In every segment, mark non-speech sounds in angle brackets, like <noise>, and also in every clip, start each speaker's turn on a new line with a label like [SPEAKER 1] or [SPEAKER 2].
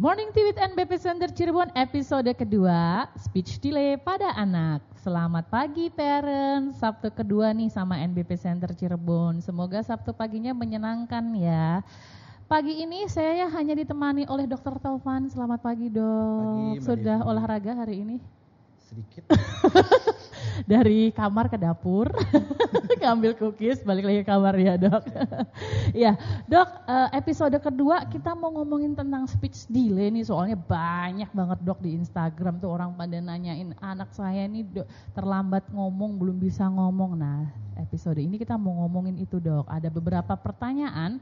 [SPEAKER 1] Morning Tea with NBP Center Cirebon episode kedua Speech Delay pada anak. Selamat pagi parents. Sabtu kedua nih sama NBP Center Cirebon. Semoga Sabtu paginya menyenangkan ya. Pagi ini saya hanya ditemani oleh Dokter Taufan. Selamat pagi dok.
[SPEAKER 2] Pagi,
[SPEAKER 1] Sudah
[SPEAKER 2] Devi.
[SPEAKER 1] olahraga hari ini?
[SPEAKER 2] sedikit <laughs>
[SPEAKER 1] Dari kamar ke dapur <laughs> Ngambil cookies balik lagi ke kamar ya dok. <laughs> Ya dok eh, episode kedua kita mau ngomongin tentang speech delay nih Soalnya banyak banget dok di Instagram tuh orang pada nanyain Anak saya dok, terlambat ngomong belum bisa ngomong. Nah episode ini kita mau ngomongin itu dok. Ada beberapa pertanyaan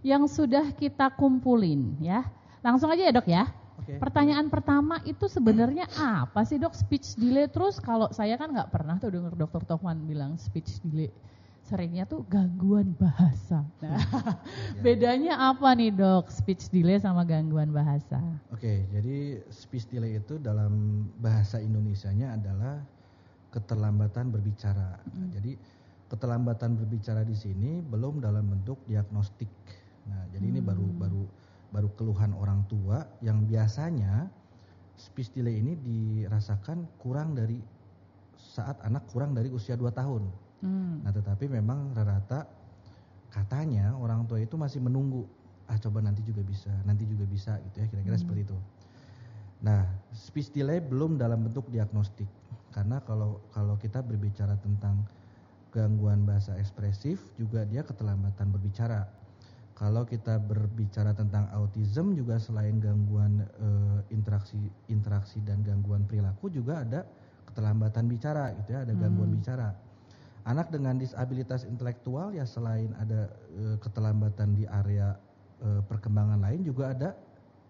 [SPEAKER 1] yang sudah kita kumpulin ya. Langsung aja ya dok ya
[SPEAKER 2] Oke.
[SPEAKER 1] Pertanyaan pertama itu sebenarnya apa sih dok speech delay terus kalau saya kan nggak pernah tuh dengar dokter Tohman bilang speech delay seringnya tuh gangguan bahasa. Nah, <laughs> bedanya apa nih dok speech delay sama gangguan bahasa?
[SPEAKER 2] Oke, jadi speech delay itu dalam bahasa Indonesianya adalah keterlambatan berbicara. Nah, jadi keterlambatan berbicara di sini belum dalam bentuk diagnostik. Nah, jadi ini baru baru baru keluhan orang tua yang biasanya speech delay ini dirasakan kurang dari saat anak kurang dari usia 2 tahun.
[SPEAKER 1] Hmm.
[SPEAKER 2] Nah, tetapi memang rata-rata katanya orang tua itu masih menunggu. Ah, coba nanti juga bisa, nanti juga bisa gitu ya, kira-kira seperti itu. Nah, speech delay belum dalam bentuk diagnostik. Karena kalau kalau kita berbicara tentang gangguan bahasa ekspresif juga dia keterlambatan berbicara. Kalau kita berbicara tentang autism juga selain gangguan eh, interaksi interaksi dan gangguan perilaku juga ada keterlambatan bicara gitu ya, ada gangguan bicara. Anak dengan disabilitas intelektual ya selain ada eh, keterlambatan di area eh, perkembangan lain juga ada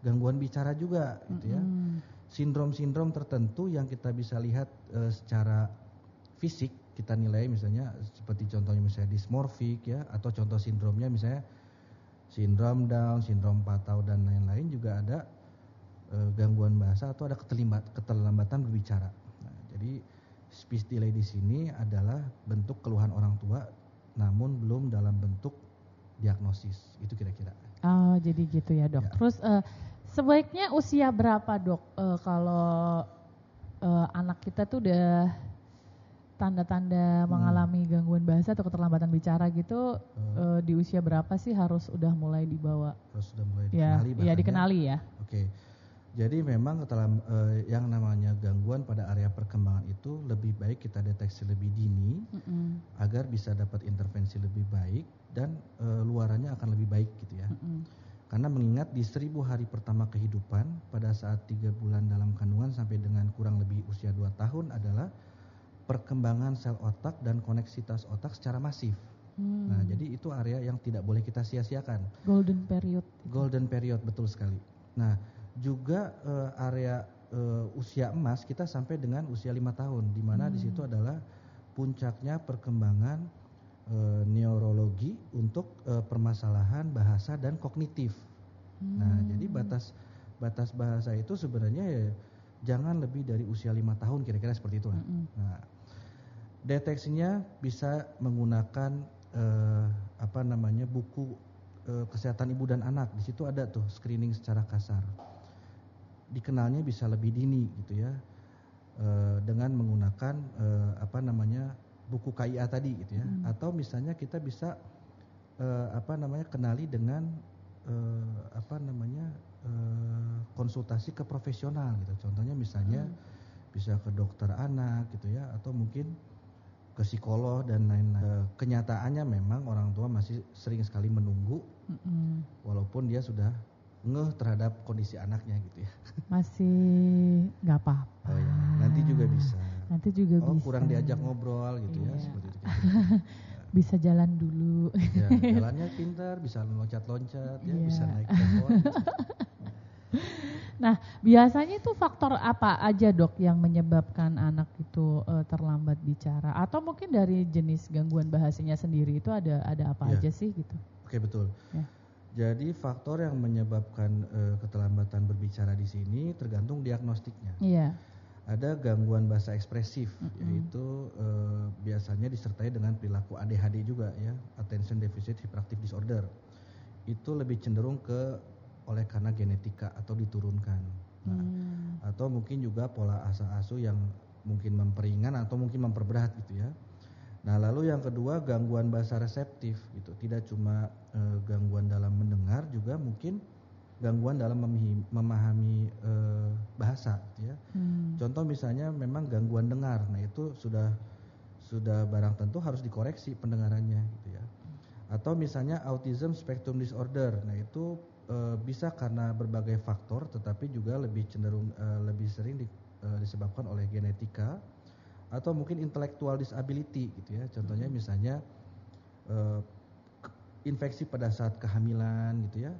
[SPEAKER 2] gangguan bicara juga gitu ya.
[SPEAKER 1] Hmm.
[SPEAKER 2] Sindrom-sindrom tertentu yang kita bisa lihat eh, secara fisik kita nilai misalnya seperti contohnya misalnya dismorfik ya atau contoh sindromnya misalnya sindrom Down, sindrom Patau dan lain-lain juga ada eh, gangguan bahasa atau ada keterlibat, keterlambatan berbicara. Nah, jadi speech delay di sini adalah bentuk keluhan orang tua namun belum dalam bentuk diagnosis. Itu kira-kira.
[SPEAKER 1] Oh jadi gitu ya dok.
[SPEAKER 2] Ya.
[SPEAKER 1] Terus eh, sebaiknya usia berapa dok eh, kalau eh, anak kita tuh udah tanda-tanda mengalami gangguan bahasa atau keterlambatan bicara gitu eh, di usia berapa sih harus udah mulai dibawa?
[SPEAKER 2] Kalau sudah mulai
[SPEAKER 1] Ya,
[SPEAKER 2] dikenali
[SPEAKER 1] ya
[SPEAKER 2] ya.
[SPEAKER 1] dikenali ya.
[SPEAKER 2] Oke. Jadi memang ketelam, eh, yang namanya gangguan pada area perkembangan itu lebih baik kita deteksi lebih dini
[SPEAKER 1] Mm-mm,
[SPEAKER 2] agar bisa dapat intervensi lebih baik dan eh, luarannya akan lebih baik gitu ya.
[SPEAKER 1] mm-mm.
[SPEAKER 2] Karena mengingat di seribu hari pertama kehidupan pada saat tiga bulan dalam kandungan sampai dengan kurang lebih usia 2 tahun adalah perkembangan sel otak dan koneksitas otak secara masif.
[SPEAKER 1] Hmm,
[SPEAKER 2] Nah, jadi itu area yang tidak boleh kita sia-siakan.
[SPEAKER 1] golden period.
[SPEAKER 2] Golden period betul sekali. Nah, juga eh, area eh, usia emas kita sampai dengan usia lima tahun, di mana di situ adalah puncaknya perkembangan eh, neurologi untuk eh, permasalahan bahasa dan kognitif. Nah, jadi batas batas bahasa itu sebenarnya ya jangan lebih dari usia lima tahun kira-kira seperti itu.
[SPEAKER 1] Mm-mm.
[SPEAKER 2] Nah, deteksinya bisa menggunakan eh, apa namanya buku eh, kesehatan ibu dan anak. Di situ ada tuh screening secara kasar. Dikenalnya bisa lebih dini gitu ya, eh, dengan menggunakan eh, apa namanya buku KIA tadi gitu ya. Atau misalnya kita bisa eh, apa namanya kenali dengan eh, apa namanya eh, konsultasi ke profesional gitu. Contohnya misalnya bisa ke dokter anak gitu ya, atau mungkin ke psikolog dan lain-lain. Eh, kenyataannya memang orang tua masih sering sekali menunggu
[SPEAKER 1] Mm-mm.
[SPEAKER 2] walaupun dia sudah ngeh terhadap kondisi anaknya gitu ya. <laughs>
[SPEAKER 1] Masih nggak apa-apa.
[SPEAKER 2] Oh ya, nanti juga bisa.
[SPEAKER 1] Nanti juga
[SPEAKER 2] Oh
[SPEAKER 1] bisa.
[SPEAKER 2] kurang diajak ngobrol gitu ya
[SPEAKER 1] Iya.
[SPEAKER 2] seperti itu. <laughs>
[SPEAKER 1] Bisa jalan dulu.
[SPEAKER 2] Ya, <laughs> jalannya pintar, bisa loncat-loncat ya,
[SPEAKER 1] Iya.
[SPEAKER 2] bisa naik telepon.
[SPEAKER 1] Nah, biasanya itu faktor apa aja dok yang menyebabkan anak itu eh, terlambat bicara? Atau mungkin dari jenis gangguan bahasanya sendiri itu ada ada apa
[SPEAKER 2] Ya.
[SPEAKER 1] aja sih gitu?
[SPEAKER 2] Oke betul.
[SPEAKER 1] Ya.
[SPEAKER 2] Jadi faktor yang menyebabkan eh, keterlambatan berbicara di sini tergantung diagnostiknya.
[SPEAKER 1] Iya.
[SPEAKER 2] Ada gangguan bahasa ekspresif, yaitu eh, biasanya disertai dengan perilaku ADHD juga ya, attention deficit hyperactive disorder. Itu lebih cenderung ke oleh karena genetika atau diturunkan. Nah,
[SPEAKER 1] Hmm.
[SPEAKER 2] atau mungkin juga pola asa asuh yang mungkin memperingan atau mungkin memperberat gitu ya. Nah, lalu yang kedua gangguan bahasa reseptif gitu. Tidak cuma eh, gangguan dalam mendengar juga mungkin gangguan dalam memahami eh, bahasa gitu ya.
[SPEAKER 1] Hmm.
[SPEAKER 2] Contoh misalnya memang gangguan dengar. Nah, itu sudah sudah barang tentu harus dikoreksi pendengarannya gitu ya. Atau misalnya autism spectrum disorder. Nah, itu eh, bisa karena berbagai faktor tetapi juga lebih cenderung eh, lebih sering di- eh, disebabkan oleh genetika atau mungkin intellectual disability gitu ya. Contohnya misalnya eh, ke- infeksi pada saat kehamilan gitu ya.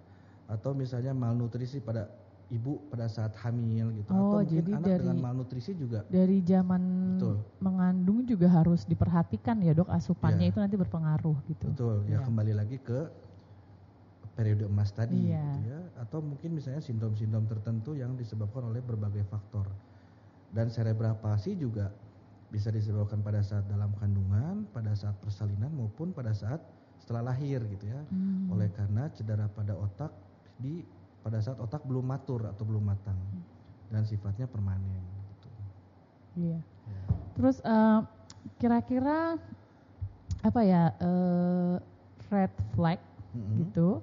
[SPEAKER 2] Atau misalnya malnutrisi pada ibu pada saat hamil gitu
[SPEAKER 1] Oh,
[SPEAKER 2] atau mungkin
[SPEAKER 1] jadi
[SPEAKER 2] anak
[SPEAKER 1] dari-
[SPEAKER 2] dengan malnutrisi juga
[SPEAKER 1] Dari zaman
[SPEAKER 2] Betul.
[SPEAKER 1] mengandung juga harus diperhatikan ya dok asupannya
[SPEAKER 2] Iya.
[SPEAKER 1] itu nanti berpengaruh gitu.
[SPEAKER 2] betul ya
[SPEAKER 1] Iya.
[SPEAKER 2] kembali lagi ke periode emas tadi
[SPEAKER 1] Iya.
[SPEAKER 2] gitu ya atau mungkin misalnya sindrom-sindrom tertentu yang disebabkan oleh berbagai faktor dan cerebral palsy juga bisa disebabkan pada saat dalam kandungan pada saat persalinan maupun pada saat setelah lahir gitu ya
[SPEAKER 1] Hmm.
[SPEAKER 2] oleh karena cedera pada otak di pada saat otak belum matur atau belum matang dan sifatnya permanen gitu.
[SPEAKER 1] Iya.
[SPEAKER 2] Ya.
[SPEAKER 1] Terus eh, kira-kira apa ya eh, red flag
[SPEAKER 2] Mm-mm.
[SPEAKER 1] gitu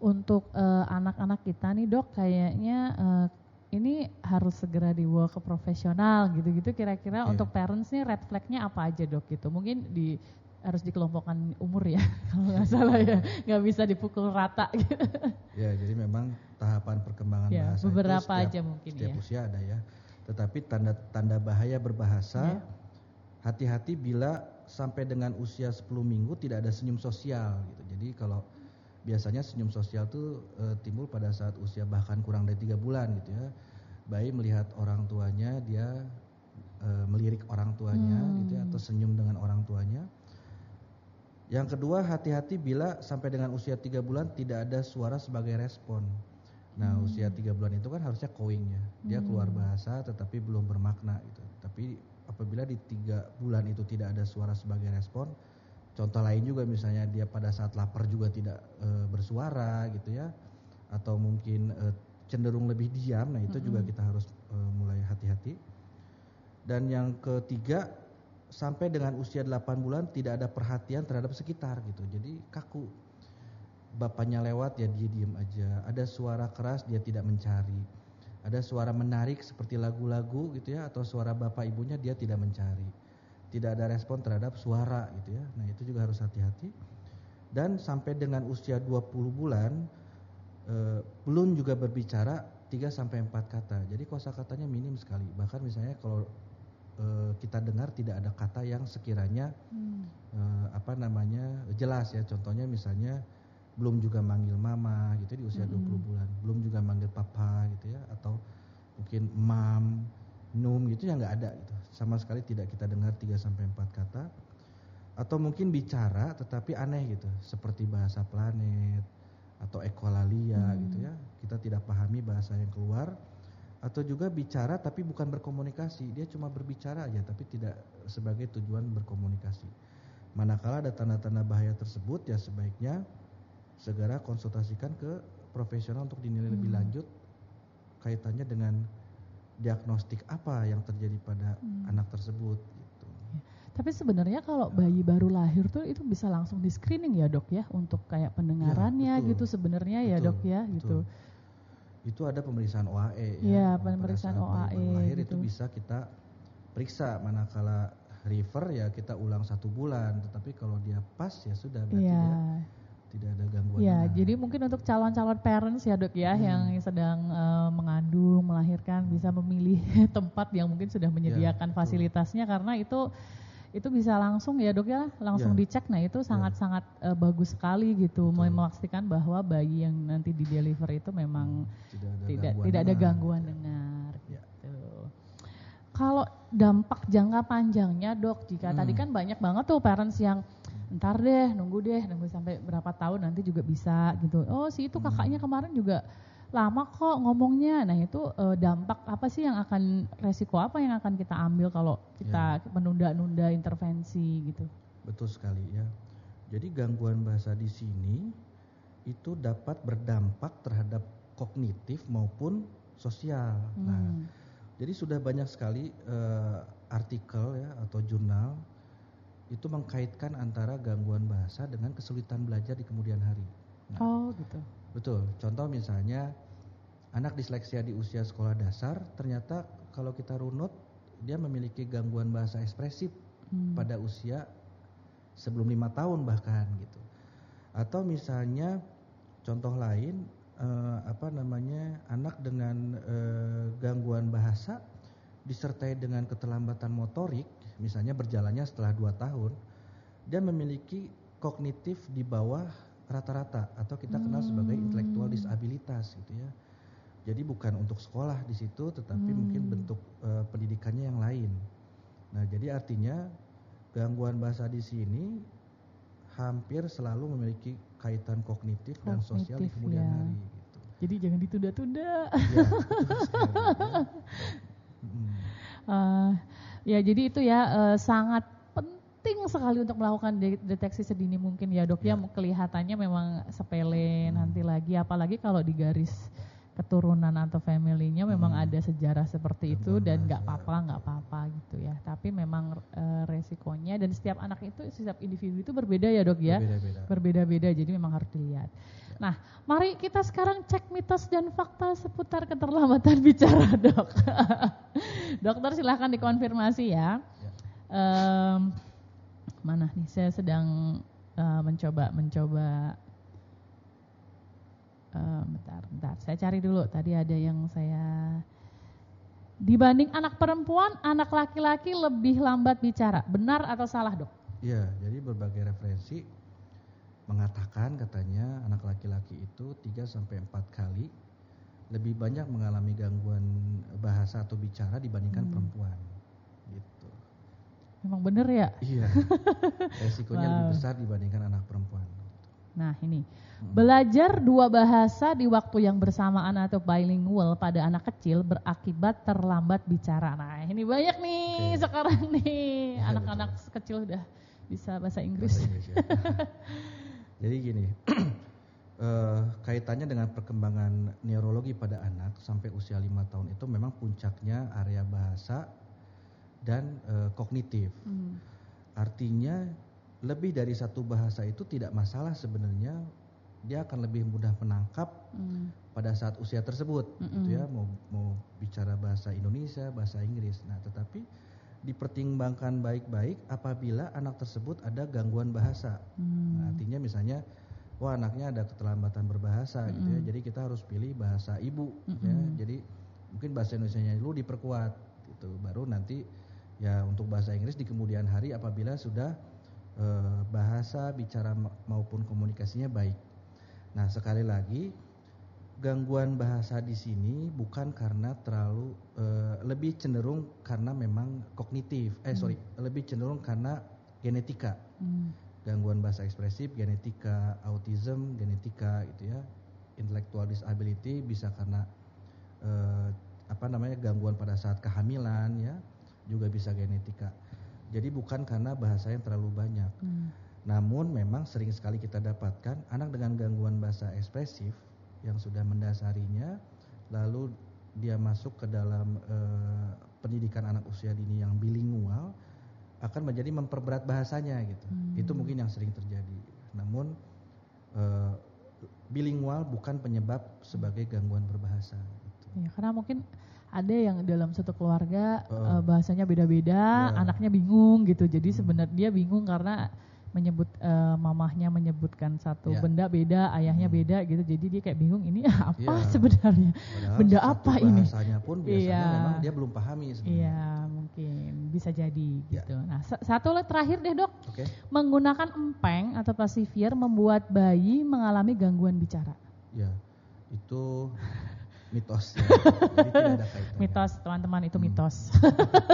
[SPEAKER 1] untuk eh, anak-anak kita nih dok kayaknya eh, ini harus segera dibawa ke profesional gitu-gitu kira-kira
[SPEAKER 2] Iya.
[SPEAKER 1] untuk parents nih red flagnya apa aja dok gitu mungkin di harus dikelompokkan umur ya <laughs> kalau nggak salah ya nggak bisa dipukul rata <laughs> gitu.
[SPEAKER 2] Ya, jadi memang tahapan perkembangan
[SPEAKER 1] Ya,
[SPEAKER 2] bahasa
[SPEAKER 1] beberapa
[SPEAKER 2] itu setiap,
[SPEAKER 1] aja mungkin
[SPEAKER 2] setiap
[SPEAKER 1] ya.
[SPEAKER 2] usia ada ya. Tetapi tanda-tanda bahaya berbahasa
[SPEAKER 1] Ya.
[SPEAKER 2] hati-hati bila sampai dengan usia 10 minggu tidak ada senyum sosial gitu. Jadi kalau biasanya senyum sosial tuh eh, timbul pada saat usia bahkan kurang dari tiga bulan gitu ya. Bayi melihat orang tuanya dia eh, melirik orang tuanya
[SPEAKER 1] Hmm.
[SPEAKER 2] gitu ya atau senyum dengan orang tuanya. Yang kedua, hati-hati bila sampai dengan usia tiga bulan tidak ada suara sebagai respon. Nah,
[SPEAKER 1] Hmm.
[SPEAKER 2] usia tiga bulan itu kan harusnya kowing ya. Dia
[SPEAKER 1] Hmm.
[SPEAKER 2] keluar bahasa tetapi belum bermakna gitu. Tapi apabila di tiga bulan itu tidak ada suara sebagai respon, contoh lain juga misalnya dia pada saat lapar juga tidak eh, bersuara gitu ya, atau mungkin eh, cenderung lebih diam. Nah, itu juga
[SPEAKER 1] Mm-mm.
[SPEAKER 2] kita harus eh, mulai hati-hati. Dan yang ketiga, sampai dengan usia 8 bulan tidak ada perhatian terhadap sekitar gitu. Jadi kaku. Bapaknya lewat ya dia diem aja. Ada suara keras dia tidak mencari. Ada suara menarik seperti lagu-lagu gitu ya atau suara bapak ibunya dia tidak mencari. Tidak ada respon terhadap suara gitu ya. Nah, itu juga harus hati-hati. Dan sampai dengan usia 20 bulan eh, belum juga berbicara 3 sampai 4 kata. Jadi kosakatanya minim sekali. Bahkan misalnya kalau eh, kita dengar tidak ada kata yang sekiranya
[SPEAKER 1] Hmm.
[SPEAKER 2] eh, apa namanya jelas ya. Contohnya misalnya belum juga manggil mama gitu di usia
[SPEAKER 1] Mm-mm.
[SPEAKER 2] 20 bulan, belum juga manggil papa gitu ya atau mungkin mam, num gitu ya nggak ada gitu. Sama sekali tidak kita dengar 3 sampai 4 kata. Atau mungkin bicara tetapi aneh gitu, seperti bahasa planet atau ekolalia
[SPEAKER 1] Hmm.
[SPEAKER 2] gitu ya. Kita tidak pahami bahasa yang keluar atau juga bicara tapi bukan berkomunikasi, dia cuma berbicara aja tapi tidak sebagai tujuan berkomunikasi. Manakala ada tanda-tanda bahaya tersebut ya sebaiknya segera konsultasikan ke profesional untuk dinilai lebih
[SPEAKER 1] Hmm.
[SPEAKER 2] lanjut kaitannya dengan diagnostik apa yang terjadi pada
[SPEAKER 1] Hmm.
[SPEAKER 2] anak tersebut gitu.
[SPEAKER 1] Tapi sebenarnya kalau bayi baru lahir tuh itu bisa langsung di screening ya dok ya untuk kayak pendengarannya
[SPEAKER 2] betul.
[SPEAKER 1] gitu sebenarnya ya dok ya gitu.
[SPEAKER 2] betul. Itu ada pemeriksaan OAE ya.
[SPEAKER 1] Iya,
[SPEAKER 2] Pada
[SPEAKER 1] pemeriksaan
[SPEAKER 2] bayi
[SPEAKER 1] OAE
[SPEAKER 2] lahir
[SPEAKER 1] gitu.
[SPEAKER 2] itu bisa kita periksa manakala refer ya kita ulang satu bulan tetapi kalau dia pas ya sudah berarti dia tidak ada gangguan
[SPEAKER 1] Ya,
[SPEAKER 2] dengar.
[SPEAKER 1] jadi mungkin untuk calon-calon parents ya dok ya
[SPEAKER 2] Hmm.
[SPEAKER 1] yang sedang eh, mengandung, melahirkan bisa memilih <laughs> tempat yang mungkin sudah menyediakan
[SPEAKER 2] betul.
[SPEAKER 1] fasilitasnya karena itu itu bisa langsung ya dok ya langsung
[SPEAKER 2] Ya.
[SPEAKER 1] dicek. Nah itu sangat-sangat eh, bagus sekali gitu
[SPEAKER 2] Betul.
[SPEAKER 1] memastikan bahwa bayi yang nanti di deliver itu memang
[SPEAKER 2] tidak ada
[SPEAKER 1] tidak
[SPEAKER 2] gangguan
[SPEAKER 1] tidak ada gangguan dengar
[SPEAKER 2] Ya.
[SPEAKER 1] gitu. Kalau dampak jangka panjangnya dok, jika
[SPEAKER 2] Hmm.
[SPEAKER 1] tadi kan banyak banget tuh parents yang ntar deh, nunggu deh, nunggu sampai berapa tahun nanti juga bisa gitu. Oh si itu
[SPEAKER 2] Hmm.
[SPEAKER 1] kakaknya kemarin juga lama kok ngomongnya. Nah itu eh, dampak apa sih yang akan resiko apa yang akan kita ambil kalau kita menunda-nunda intervensi gitu?
[SPEAKER 2] Betul sekali ya. Jadi gangguan bahasa di sini itu dapat berdampak terhadap kognitif maupun sosial. Nah,
[SPEAKER 1] Hmm.
[SPEAKER 2] jadi sudah banyak sekali eh, artikel ya atau jurnal itu mengkaitkan antara gangguan bahasa dengan kesulitan belajar di kemudian hari. Nah,
[SPEAKER 1] Oh gitu.
[SPEAKER 2] Betul. Contoh misalnya anak disleksia di usia sekolah dasar ternyata kalau kita runut dia memiliki gangguan bahasa ekspresif
[SPEAKER 1] Hmm.
[SPEAKER 2] pada usia sebelum lima tahun bahkan gitu. Atau misalnya contoh lain eh, apa namanya anak dengan eh, gangguan bahasa disertai dengan keterlambatan motorik, misalnya berjalannya setelah dua tahun, dia memiliki kognitif di bawah rata-rata atau kita kenal sebagai intelektual
[SPEAKER 1] Hmm.
[SPEAKER 2] disabilitas gitu ya. Jadi bukan untuk sekolah di situ, tetapi mungkin
[SPEAKER 1] Hmm.
[SPEAKER 2] bentuk eh, pendidikannya yang lain. Nah, jadi artinya gangguan bahasa di sini hampir selalu memiliki kaitan kognitif, dan sosial di
[SPEAKER 1] Kognitif,
[SPEAKER 2] kemudian
[SPEAKER 1] ya.
[SPEAKER 2] hari. Gitu.
[SPEAKER 1] Jadi jangan ditunda-tunda.
[SPEAKER 2] Ya, <laughs> betul sekali, ya.
[SPEAKER 1] Jadi itu ya eh, sangat penting sekali untuk melakukan de- deteksi sedini mungkin ya dok ya,
[SPEAKER 2] Ya.
[SPEAKER 1] kelihatannya memang sepele
[SPEAKER 2] Hmm.
[SPEAKER 1] nanti lagi apalagi kalau di garis keturunan atau familynya memang
[SPEAKER 2] Hmm.
[SPEAKER 1] ada sejarah seperti itu dan nggak
[SPEAKER 2] bahasa.
[SPEAKER 1] apa-apa nggak apa-apa gitu ya tapi memang eh, resikonya dan setiap anak itu setiap individu itu berbeda ya dok ya
[SPEAKER 2] Berbeda-beda.
[SPEAKER 1] jadi memang harus dilihat. Nah, mari kita sekarang cek mitos dan fakta seputar keterlambatan <laughs> bicara, dok. <laughs> Dokter silahkan dikonfirmasi ya.
[SPEAKER 2] Ya.
[SPEAKER 1] Em, mana nih? Saya sedang eh, mencoba mencoba. Eh, bentar, bentar. Saya cari dulu. Tadi ada yang saya dibanding anak perempuan, anak laki-laki lebih lambat bicara. Benar atau salah, dok?
[SPEAKER 2] Iya, jadi berbagai referensi mengatakan katanya anak laki-laki itu 3 sampai 4 kali lebih banyak mengalami gangguan bahasa atau bicara dibandingkan
[SPEAKER 1] Hmm.
[SPEAKER 2] perempuan. Gitu.
[SPEAKER 1] Memang benar ya?
[SPEAKER 2] Iya. <laughs> Resikonya lebih besar dibandingkan anak perempuan.
[SPEAKER 1] Nah ini, belajar dua bahasa di waktu yang bersamaan atau bilingual pada anak kecil berakibat terlambat bicara. Nah ini banyak nih
[SPEAKER 2] Oke.
[SPEAKER 1] sekarang nih
[SPEAKER 2] Iya,
[SPEAKER 1] anak-anak kecil udah bisa bahasa Inggris.
[SPEAKER 2] Bahasa Inggris ya. <laughs> Jadi gini, <clears throat> eh, kaitannya dengan perkembangan neurologi pada anak sampai usia lima tahun itu memang puncaknya area bahasa dan eh, kognitif.
[SPEAKER 1] Hmm.
[SPEAKER 2] Artinya lebih dari satu bahasa itu tidak masalah sebenarnya dia akan lebih mudah menangkap
[SPEAKER 1] Hmm.
[SPEAKER 2] pada saat usia tersebut
[SPEAKER 1] Mm-mm.
[SPEAKER 2] gitu ya mau mau bicara bahasa Indonesia bahasa Inggris nah tetapi dipertimbangkan baik-baik apabila anak tersebut ada gangguan bahasa
[SPEAKER 1] Hmm.
[SPEAKER 2] Nah, artinya misalnya wah anaknya ada keterlambatan berbahasa gitu ya
[SPEAKER 1] Mm-mm.
[SPEAKER 2] jadi kita harus pilih bahasa ibu gitu ya
[SPEAKER 1] Mm-mm.
[SPEAKER 2] jadi mungkin bahasa Indonesia dulu diperkuat gitu baru nanti ya untuk bahasa Inggris di kemudian hari apabila sudah eh, bahasa bicara ma- maupun komunikasinya baik nah sekali lagi gangguan bahasa di sini bukan karena terlalu eh, lebih cenderung karena memang kognitif eh sorry lebih cenderung karena genetika
[SPEAKER 1] Hmm.
[SPEAKER 2] gangguan bahasa ekspresif, genetika autism, genetika gitu ya, intellectual disability bisa karena eh, apa namanya gangguan pada saat kehamilan ya, juga bisa genetika. Jadi bukan karena bahasa yang terlalu banyak.
[SPEAKER 1] Hmm.
[SPEAKER 2] Namun memang sering sekali kita dapatkan anak dengan gangguan bahasa ekspresif yang sudah mendasarinya, lalu dia masuk ke dalam eh, pendidikan anak usia dini yang bilingual akan menjadi memperberat bahasanya gitu.
[SPEAKER 1] Hmm.
[SPEAKER 2] Itu mungkin yang sering terjadi. Namun eh, bilingual bukan penyebab sebagai gangguan berbahasa. Gitu.
[SPEAKER 1] Ya, karena mungkin ada yang dalam satu keluarga
[SPEAKER 2] Oh.
[SPEAKER 1] eh, bahasanya beda-beda,
[SPEAKER 2] Ya.
[SPEAKER 1] anaknya bingung gitu. Jadi sebenarnya dia bingung karena menyebut eh, mamahnya menyebutkan satu
[SPEAKER 2] Ya.
[SPEAKER 1] benda beda, ayahnya
[SPEAKER 2] Hmm.
[SPEAKER 1] beda gitu. Jadi dia kayak bingung ini <laughs> apa
[SPEAKER 2] Ya.
[SPEAKER 1] sebenarnya?
[SPEAKER 2] Padahal
[SPEAKER 1] Benda apa ini?
[SPEAKER 2] Bahasanya pun biasanya
[SPEAKER 1] Iya.
[SPEAKER 2] memang dia belum pahami sebenarnya.
[SPEAKER 1] Iya, mungkin bisa jadi
[SPEAKER 2] Ya.
[SPEAKER 1] gitu. Nah, sa- satu lagi terakhir deh, Dok.
[SPEAKER 2] Oke.
[SPEAKER 1] Menggunakan empeng atau pasifir membuat bayi mengalami gangguan bicara.
[SPEAKER 2] Ya, itu mitos ya. <laughs> Jadi tidak ada kaitannya.
[SPEAKER 1] Mitos, teman-teman, itu
[SPEAKER 2] Hmm.
[SPEAKER 1] mitos.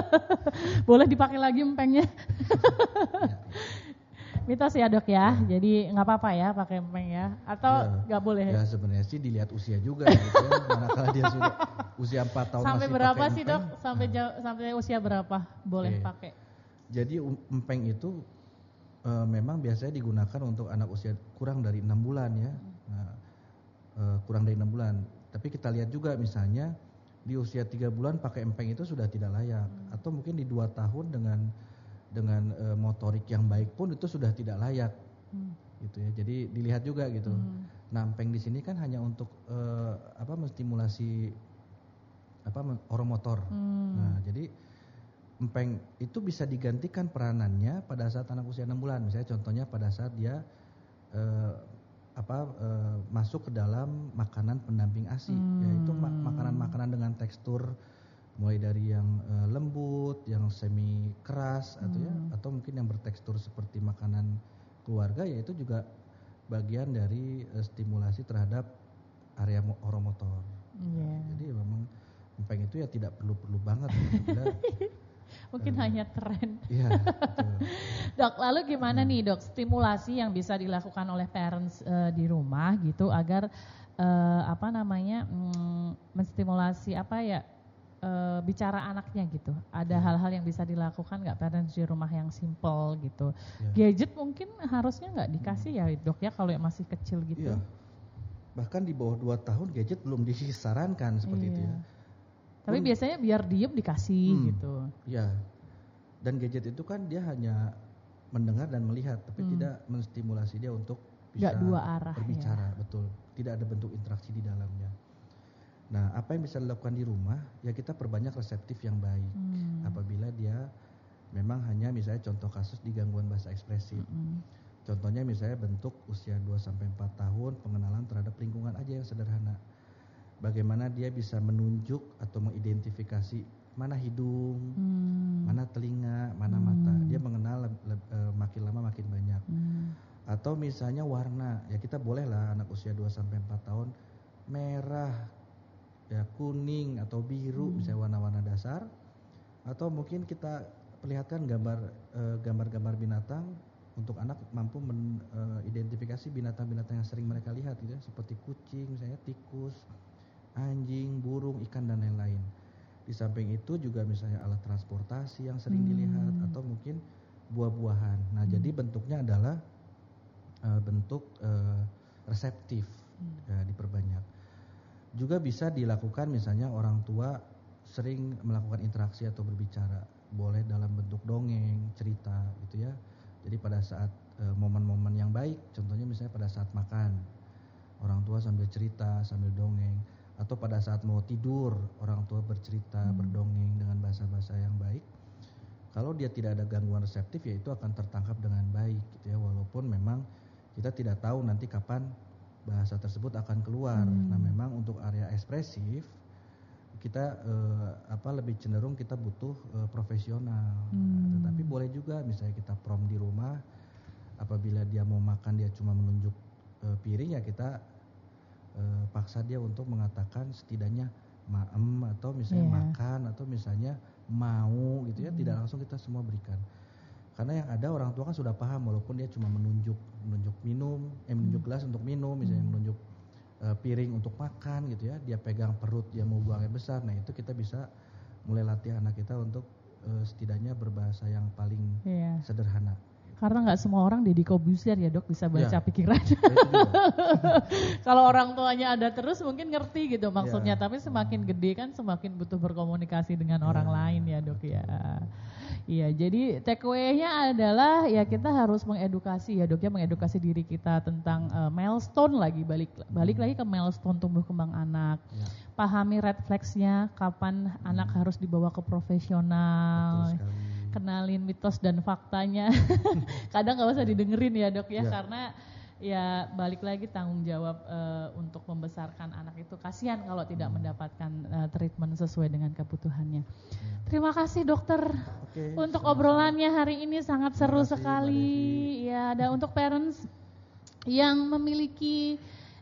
[SPEAKER 1] <laughs> Boleh dipakai lagi empengnya?
[SPEAKER 2] Ya. <laughs>
[SPEAKER 1] mitos ya, Dok ya. Jadi nggak apa-apa ya pakai empeng ya. Atau
[SPEAKER 2] Ya.
[SPEAKER 1] nggak boleh?
[SPEAKER 2] Ya sebenarnya sih dilihat usia juga gitu ya. Manakala dia sudah usia 4 tahun
[SPEAKER 1] Sampai
[SPEAKER 2] masih
[SPEAKER 1] berapa
[SPEAKER 2] pakai
[SPEAKER 1] sih. Dok? Sampai
[SPEAKER 2] Nah,
[SPEAKER 1] jauh, sampai usia berapa boleh
[SPEAKER 2] Oke.
[SPEAKER 1] pakai?
[SPEAKER 2] Jadi empeng itu eh, memang biasanya digunakan untuk anak usia kurang dari enam bulan ya. Nah, eh, kurang dari enam bulan. Tapi kita lihat juga misalnya di usia tiga bulan pakai empeng itu sudah tidak layak, atau mungkin di dua tahun dengan dengan e, motorik yang baik pun itu sudah tidak layak,
[SPEAKER 1] Hmm.
[SPEAKER 2] gitu ya. Jadi dilihat juga gitu.
[SPEAKER 1] Hmm.
[SPEAKER 2] Nah, empeng di sini kan hanya untuk e, apa menstimulasi apa oromotor.
[SPEAKER 1] Hmm.
[SPEAKER 2] Nah, jadi empeng itu bisa digantikan peranannya pada saat anak usia 6 bulan. Misalnya contohnya pada saat dia eh, apa eh, masuk ke dalam makanan pendamping ASI,
[SPEAKER 1] Hmm.
[SPEAKER 2] yaitu ma- makanan-makanan dengan tekstur mulai dari yang eh, lembut, yang semi keras atau ya
[SPEAKER 1] Hmm.
[SPEAKER 2] atau mungkin yang bertekstur seperti makanan keluarga yaitu juga bagian dari eh, stimulasi terhadap area mo- oromotor.
[SPEAKER 1] Iya.
[SPEAKER 2] Jadi memang empeng itu ya tidak perlu-perlu banget. <laughs>
[SPEAKER 1] Mungkin
[SPEAKER 2] Eh.
[SPEAKER 1] hanya tren.
[SPEAKER 2] Iya, <laughs> betul.
[SPEAKER 1] Dok, lalu gimana
[SPEAKER 2] Hmm.
[SPEAKER 1] nih dok stimulasi yang bisa dilakukan oleh parents eh, di rumah gitu agar eh, apa namanya mm, menstimulasi apa ya eh, bicara anaknya gitu. Ada
[SPEAKER 2] Hmm.
[SPEAKER 1] hal-hal yang bisa dilakukan nggak parents di rumah yang simple gitu.
[SPEAKER 2] Ya.
[SPEAKER 1] Gadget mungkin harusnya nggak dikasih ya dok ya kalau yang masih kecil gitu.
[SPEAKER 2] Iya. Bahkan di bawah 2 tahun gadget belum disarankan seperti itu
[SPEAKER 1] Iya.
[SPEAKER 2] ya.
[SPEAKER 1] Tapi
[SPEAKER 2] Pun-
[SPEAKER 1] biasanya biar diem dikasih
[SPEAKER 2] Hmm.
[SPEAKER 1] gitu.
[SPEAKER 2] Ya. Dan gadget itu kan dia hanya mendengar dan melihat, tapi
[SPEAKER 1] Hmm.
[SPEAKER 2] tidak menstimulasi dia untuk bisa
[SPEAKER 1] dua arah ya.
[SPEAKER 2] berbicara, betul. Tidak ada bentuk interaksi di dalamnya. Nah, apa yang bisa dilakukan di rumah? Ya kita perbanyak reseptif yang baik.
[SPEAKER 1] Hmm.
[SPEAKER 2] Apabila dia memang hanya misalnya contoh kasus di gangguan bahasa ekspresif.
[SPEAKER 1] Mm-mm.
[SPEAKER 2] Contohnya misalnya bentuk usia 2 sampai 4 tahun pengenalan terhadap lingkungan aja yang sederhana. Bagaimana dia bisa menunjuk atau mengidentifikasi mana hidung,
[SPEAKER 1] Hmm.
[SPEAKER 2] mana telinga, mana
[SPEAKER 1] Hmm.
[SPEAKER 2] mata. Dia mengenal leb- leb- eh, makin lama makin banyak.
[SPEAKER 1] Hmm.
[SPEAKER 2] Atau misalnya warna, ya kita bolehlah anak usia 2 sampai 4 tahun merah, ya kuning atau biru
[SPEAKER 1] Hmm.
[SPEAKER 2] misalnya warna-warna dasar. Atau mungkin kita perlihatkan gambar eh, gambar-gambar binatang untuk anak mampu mengidentifikasi binatang-binatang yang sering mereka lihat gitu ya, seperti kucing, misalnya tikus, anjing, burung, ikan dan lain-lain. Di samping itu juga misalnya alat transportasi yang sering
[SPEAKER 1] Hmm.
[SPEAKER 2] dilihat atau mungkin buah-buahan. Nah,
[SPEAKER 1] Hmm.
[SPEAKER 2] jadi bentuknya adalah eh, bentuk eh, reseptif
[SPEAKER 1] Hmm.
[SPEAKER 2] ya, diperbanyak. Juga bisa dilakukan misalnya orang tua sering melakukan interaksi atau berbicara, boleh dalam bentuk dongeng, cerita gitu ya. Jadi pada saat momen-momen yang baik, contohnya misalnya pada saat makan, orang tua sambil cerita, sambil dongeng, atau pada saat mau tidur, orang tua bercerita,
[SPEAKER 1] Hmm.
[SPEAKER 2] berdongeng dengan bahasa-bahasa yang baik. Kalau dia tidak ada gangguan reseptif, ya itu akan tertangkap dengan baik, gitu ya. Walaupun memang kita tidak tahu nanti kapan bahasa tersebut akan keluar.
[SPEAKER 1] Hmm.
[SPEAKER 2] Nah, memang untuk area ekspresif kita eh, apa lebih cenderung kita butuh eh, profesional. Nah,
[SPEAKER 1] Hmm.
[SPEAKER 2] tetapi boleh juga misalnya kita prom di rumah, apabila dia mau makan dia cuma menunjuk eh, piring ya kita eh, paksa dia untuk mengatakan setidaknya maem atau misalnya
[SPEAKER 1] Iya.
[SPEAKER 2] makan atau misalnya mau gitu ya,
[SPEAKER 1] Hmm.
[SPEAKER 2] tidak langsung kita semua berikan. Karena yang ada orang tua kan sudah paham walaupun dia cuma menunjuk menunjuk minum, eh menunjuk
[SPEAKER 1] Hmm.
[SPEAKER 2] gelas untuk minum, misalnya
[SPEAKER 1] Hmm.
[SPEAKER 2] menunjuk eh, piring untuk makan gitu ya, dia pegang perut, dia mau buang air besar. Nah, itu kita bisa mulai latih anak kita untuk eh, setidaknya berbahasa yang paling
[SPEAKER 1] Iya.
[SPEAKER 2] sederhana.
[SPEAKER 1] Karena nggak semua orang Deddy Kobusier ya dok bisa baca
[SPEAKER 2] Ya.
[SPEAKER 1] pikiran.
[SPEAKER 2] Ya. <laughs>
[SPEAKER 1] Kalau orang tuanya ada terus mungkin ngerti gitu maksudnya.
[SPEAKER 2] Iya.
[SPEAKER 1] Tapi semakin gede kan semakin butuh berkomunikasi dengan orang
[SPEAKER 2] Iya,
[SPEAKER 1] lain ya dok
[SPEAKER 2] betul.
[SPEAKER 1] ya. Iya jadi take away-nya adalah ya kita harus mengedukasi ya dok ya mengedukasi diri kita tentang eh, milestone lagi balik balik lagi ke milestone tumbuh kembang anak.
[SPEAKER 2] Ya,
[SPEAKER 1] Pahami red flags-nya kapan anak harus dibawa ke profesional.
[SPEAKER 2] betul sekali.
[SPEAKER 1] Kenalin mitos dan faktanya. <laughs> Kadang nggak usah didengerin ya dok ya,
[SPEAKER 2] Ya.
[SPEAKER 1] karena ya balik lagi tanggung jawab eh, untuk membesarkan anak itu kasihan kalau tidak
[SPEAKER 2] Hmm.
[SPEAKER 1] mendapatkan eh, treatment sesuai dengan kebutuhannya.
[SPEAKER 2] Ya.
[SPEAKER 1] Terima kasih dokter
[SPEAKER 2] Oke,
[SPEAKER 1] untuk obrolannya hari ini sangat seru
[SPEAKER 2] kasih,
[SPEAKER 1] sekali. Ya, dan untuk parents yang memiliki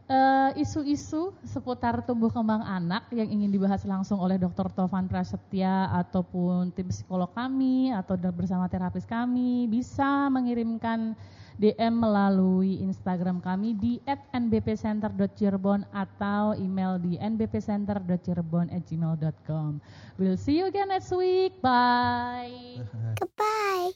[SPEAKER 1] eh, isu-isu seputar tumbuh kembang anak yang ingin dibahas langsung oleh Dr. Tovan Prasetya ataupun tim psikolog kami atau bersama terapis kami bisa mengirimkan DM melalui Instagram kami di @nbpcenter.cirebon atau email di nbpcenter.cirebon@gmail.com. We'll see you again next week. Bye.
[SPEAKER 3] Goodbye.